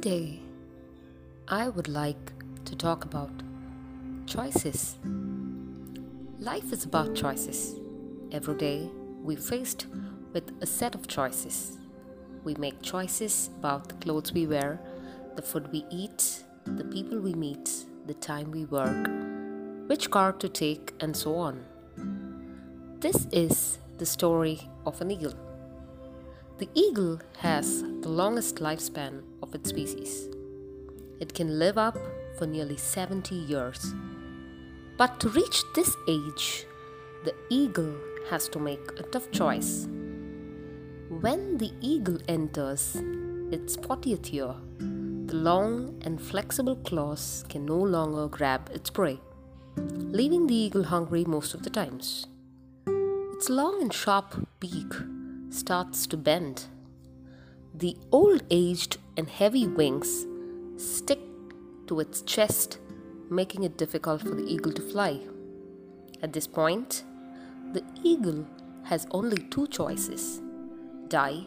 Today, I would like to talk about choices. Life is about choices. Every day, we're faced with a set of choices. We make choices about the clothes we wear, the food we eat, the people we meet, the time we work, which car to take, and so on. This is the story of an eagle. The eagle has the longest lifespan of its species. It can live up for nearly 70 years. But to reach this age, the eagle has to make a tough choice. When the eagle enters its 40th year, the long and flexible claws can no longer grab its prey, leaving the eagle hungry most of the times. Its long and sharp beak starts to bend. The old aged and heavy wings stick to its chest, making it difficult for the eagle to fly. At this point, the eagle has only two choices die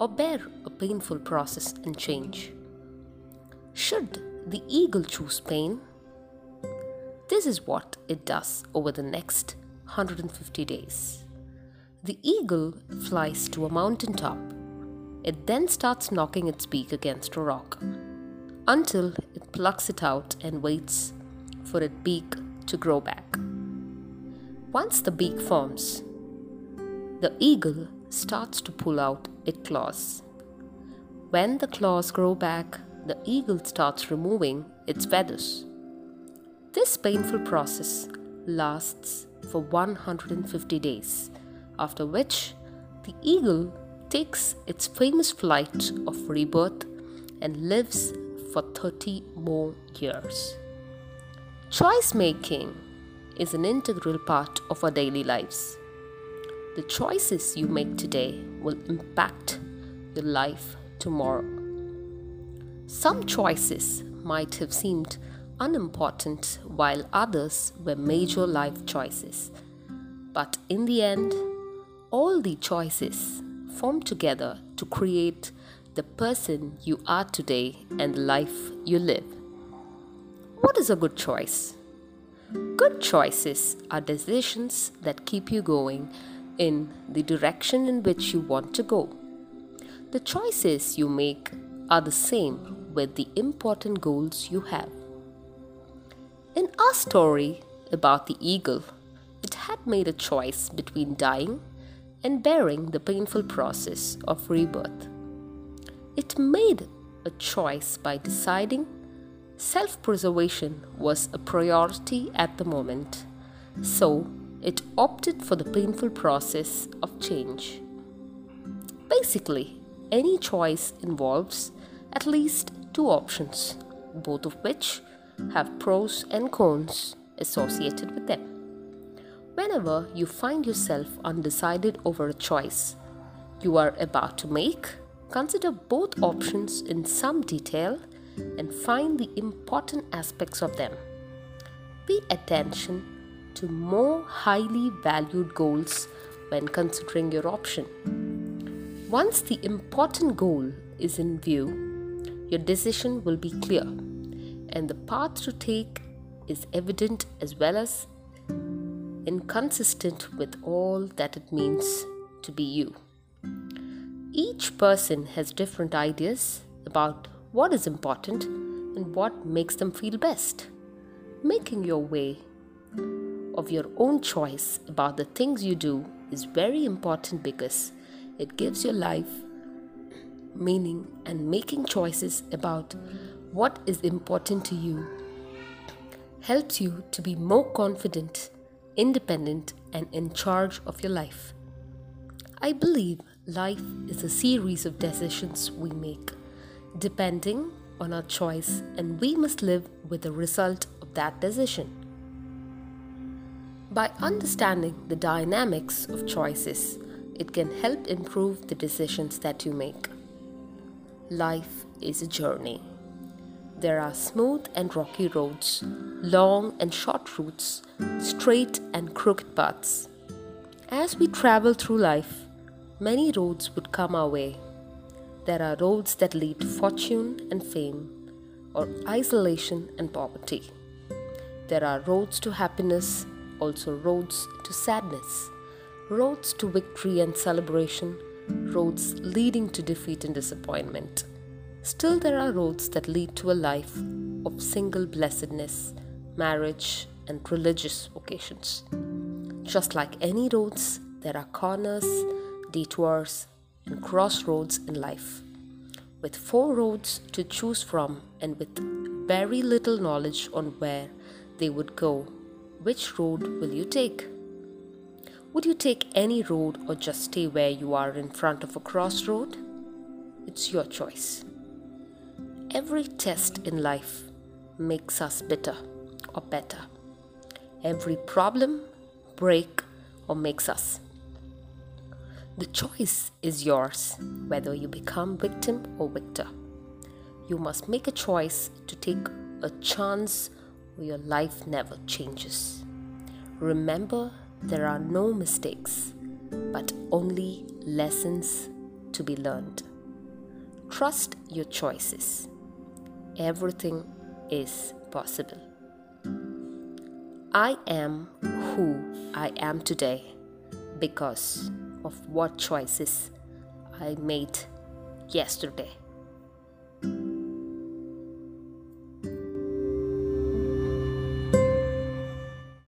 or bear a painful process and change. Should the eagle choose pain? This is what it does over the next 150 days. The eagle flies to a mountain top. It then starts knocking its beak against a rock until it plucks it out and waits for its beak to grow back. Once the beak forms, the eagle starts to pull out its claws. When the claws grow back, the eagle starts removing its feathers. This painful process lasts for 150 days, after which the eagle takes its famous flight of rebirth and lives for 30 more years. Choice making is an integral part of our daily lives. The choices you make today will impact your life tomorrow. Some choices might have seemed unimportant while others were major life choices. But in the end, all the choices form together to create the person you are today and the life you live. What is a good choice? Good choices are decisions that keep you going in the direction in which you want to go. The choices you make are the same with the important goals you have. In our story about the eagle, it had made a choice between dying and bearing the painful process of rebirth. It made a choice by deciding self preservation was a priority at the moment, so it opted for the painful process of change. Basically, any choice involves at least two options, both of which have pros and cons associated with them. Whenever you find yourself undecided over a choice you are about to make, consider both options in some detail and find the important aspects of them. Pay attention to more highly valued goals when considering your option. Once the important goal is in view, your decision will be clear and the path to take is evident as well as inconsistent with all that it means to be you. Each person has different ideas about what is important and what makes them feel best. Making your way of your own choice about the things you do is very important because it gives your life meaning and making choices about what is important to you helps you to be more confident, independent, and in charge of your life. I believe life is a series of decisions we make, depending on our choice, and we must live with the result of that decision. By understanding the dynamics of choices, it can help improve the decisions that you make. Life is a journey. There are smooth and rocky roads, long and short routes, straight and crooked paths. As we travel through life, many roads would come our way. There are roads that lead to fortune and fame, or isolation and poverty. There are roads to happiness, also roads to sadness, roads to victory and celebration, roads leading to defeat and disappointment. Still, there are roads that lead to a life of single blessedness, marriage, and religious vocations. Just like any roads, there are corners, detours, and crossroads in life. With four roads to choose from and with very little knowledge on where they would go, which road will you take? Would you take any road or just stay where you are in front of a crossroad? It's your choice. Every test in life makes us bitter or better. Every problem, break, or makes us. The choice is yours whether you become victim or victor. You must make a choice to take a chance or your life never changes. Remember, there are no mistakes, but only lessons to be learned. Trust your choices. Everything is possible. I am who I am today because of what choices I made yesterday.